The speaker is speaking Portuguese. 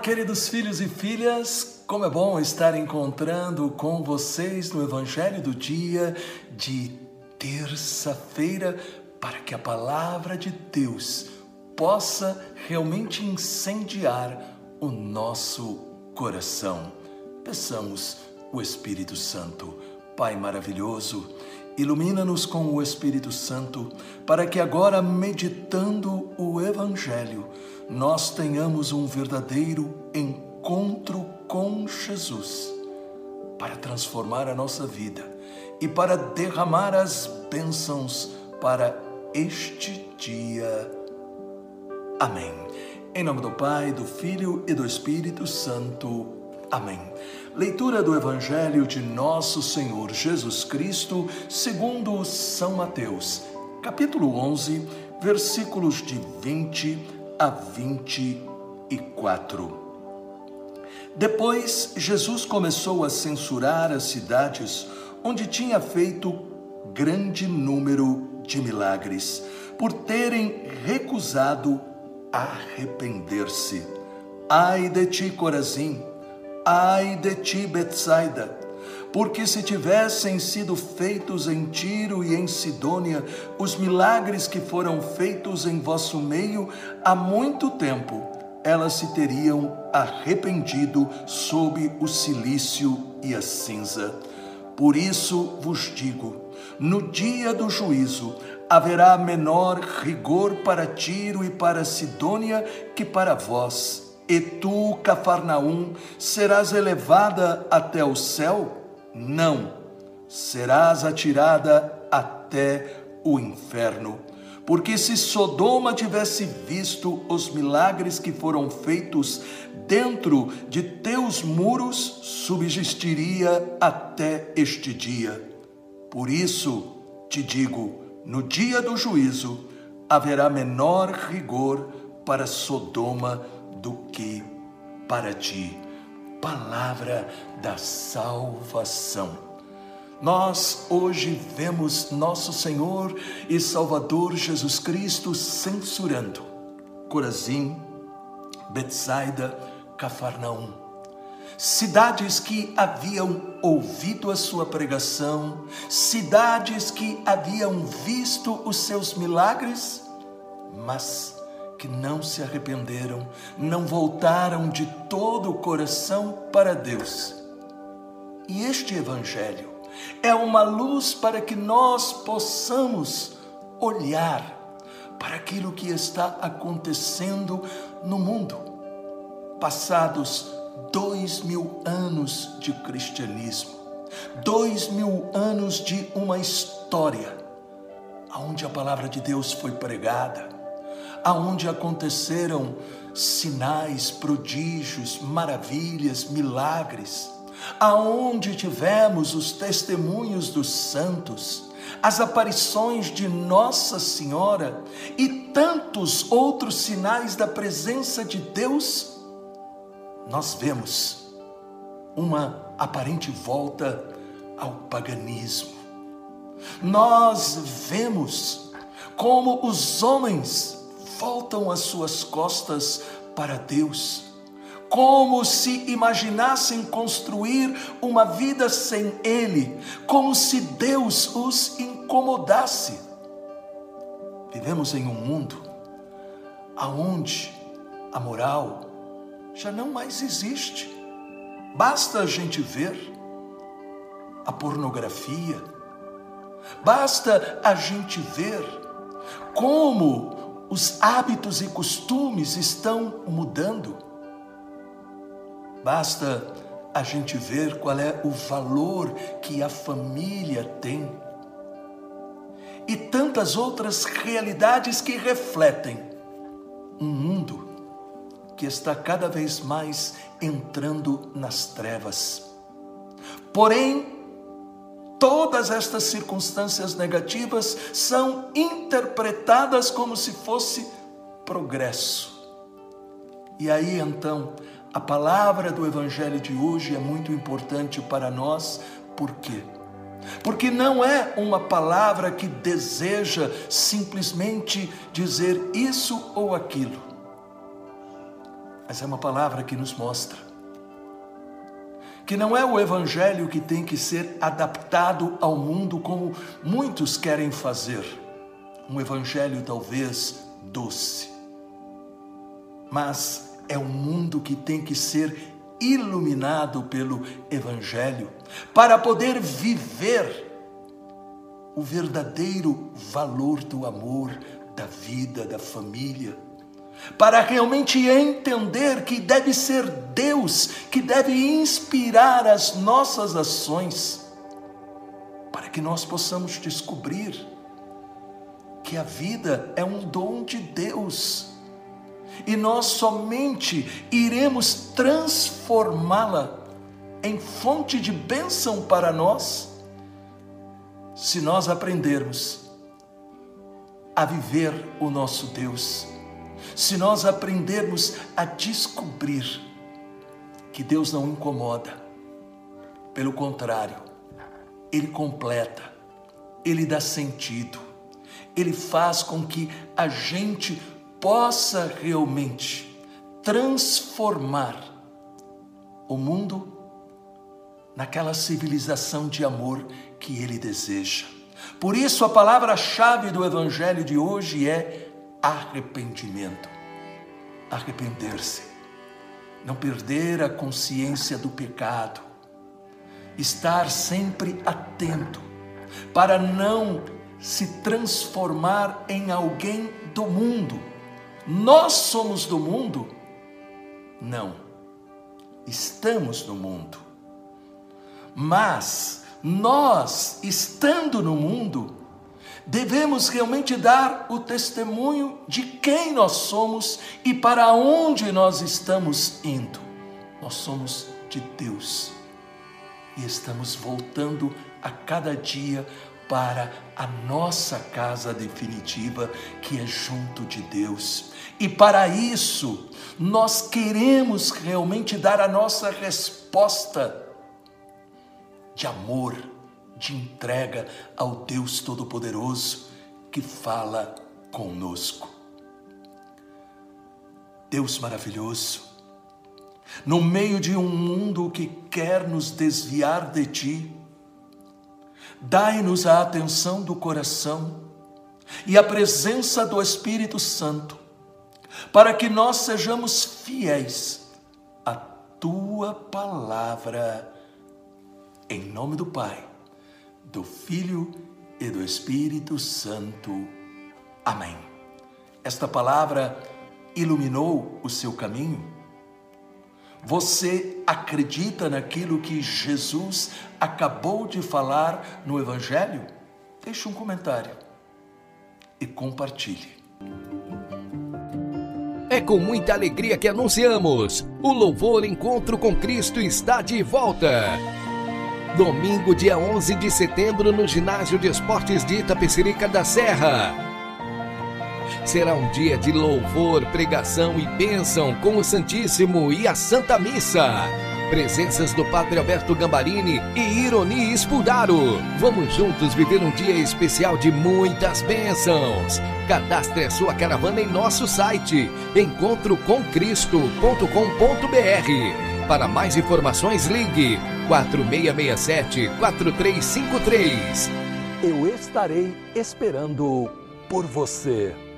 queridos filhos e filhas, como é bom estar encontrando com vocês no Evangelho do dia de terça-feira, para que a palavra de Deus possa realmente incendiar o nosso coração. Peçamos o Espírito Santo, Pai maravilhoso, ilumina-nos com o Espírito Santo, para que agora, meditando o Evangelho, nós tenhamos um verdadeiro encontro com Jesus para transformar a nossa vida e para derramar as bênçãos para este dia. Amém. Em nome do Pai, do Filho e do Espírito Santo. Amém. Leitura do Evangelho de Nosso Senhor Jesus Cristo, segundo São Mateus, capítulo 11, versículos de 20 a 24. Depois, Jesus começou a censurar as cidades onde tinha feito grande número de milagres, por terem recusado arrepender-se. Ai de ti, Corazim! Ai de ti, Betsaida! porque se tivessem sido feitos em Tiro e em Sidônia os milagres que foram feitos em vosso meio há muito tempo, elas se teriam arrependido sob o silício e a cinza. Por isso vos digo: no dia do juízo haverá menor rigor para Tiro e para Sidônia que para vós. E tu, Cafarnaum, serás elevada até o céu? Não, serás atirada até o inferno. Porque se Sodoma tivesse visto os milagres que foram feitos dentro de teus muros, subsistiria até este dia. Por isso te digo: no dia do juízo haverá menor rigor para Sodoma do que para ti palavra da salvação. Nós hoje vemos nosso Senhor e Salvador Jesus Cristo censurando Corazim, Betsaida, Cafarnaum. Cidades que haviam ouvido a sua pregação, cidades que haviam visto os seus milagres, mas que não se arrependeram, não voltaram de todo o coração para Deus. E este Evangelho é uma luz para que nós possamos olhar para aquilo que está acontecendo no mundo. Passados dois mil anos de cristianismo, dois mil anos de uma história, onde a palavra de Deus foi pregada, aonde aconteceram sinais, prodígios, maravilhas, milagres, aonde tivemos os testemunhos dos santos, as aparições de Nossa Senhora e tantos outros sinais da presença de Deus, nós vemos uma aparente volta ao paganismo. Nós vemos como os homens voltam as suas costas para Deus, como se imaginassem construir uma vida sem Ele, como se Deus os incomodasse. Vivemos em um mundo aonde a moral já não mais existe. Basta a gente ver a pornografia, basta a gente ver como os hábitos e costumes estão mudando. Basta a gente ver qual é o valor que a família tem e tantas outras realidades que refletem um mundo que está cada vez mais entrando nas trevas. Porém, todas estas circunstâncias negativas são interpretadas como se fosse progresso. E aí então, a palavra do Evangelho de hoje é muito importante para nós, por quê? Porque não é uma palavra que deseja simplesmente dizer isso ou aquilo. Mas é uma palavra que nos mostra que não é o evangelho que tem que ser adaptado ao mundo como muitos querem fazer. Um evangelho talvez doce. Mas é um mundo que tem que ser iluminado pelo evangelho para poder viver o verdadeiro valor do amor, da vida, da família para realmente entender que deve ser Deus que deve inspirar as nossas ações, para que nós possamos descobrir que a vida é um dom de Deus. E nós somente iremos transformá-la em fonte de bênção para nós se nós aprendermos a viver o nosso Deus se nós aprendermos a descobrir que Deus não incomoda, pelo contrário, Ele completa, Ele dá sentido, Ele faz com que a gente possa realmente transformar o mundo naquela civilização de amor que Ele deseja. Por isso, a palavra-chave do Evangelho de hoje é arrependimento. Arrepender-se, não perder a consciência do pecado, estar sempre atento para não se transformar em alguém do mundo. Nós somos do mundo? Não, estamos no mundo. Mas nós, estando no mundo, devemos realmente dar o testemunho de quem nós somos e para onde nós estamos indo. Nós somos de Deus e estamos voltando a cada dia para a nossa casa definitiva, que é junto de Deus. E para isso, nós queremos realmente dar a nossa resposta de amor de entrega ao Deus Todo-Poderoso que fala conosco. Deus maravilhoso, no meio de um mundo que quer nos desviar de Ti, dai-nos a atenção do coração e a presença do Espírito Santo, para que nós sejamos fiéis à Tua palavra, em nome do Pai do Filho e do Espírito Santo. Amém. Esta palavra iluminou o seu caminho? Você acredita naquilo que Jesus acabou de falar no Evangelho? Deixe um comentário e compartilhe. É com muita alegria que anunciamos: o Louvor Encontro com Cristo está de volta. Domingo, dia 11 de setembro, no Ginásio de Esportes de Itapecerica da Serra. Será um dia de louvor, pregação e bênção com o Santíssimo e a Santa Missa. Presenças do Padre Alberto Gambarini e Ironi Espudaro. Vamos juntos viver um dia especial de muitas bênçãos. Cadastre a sua caravana em nosso site encontroComCristo.com.br. Para mais informações, ligue 4667-4353. Eu estarei esperando por você.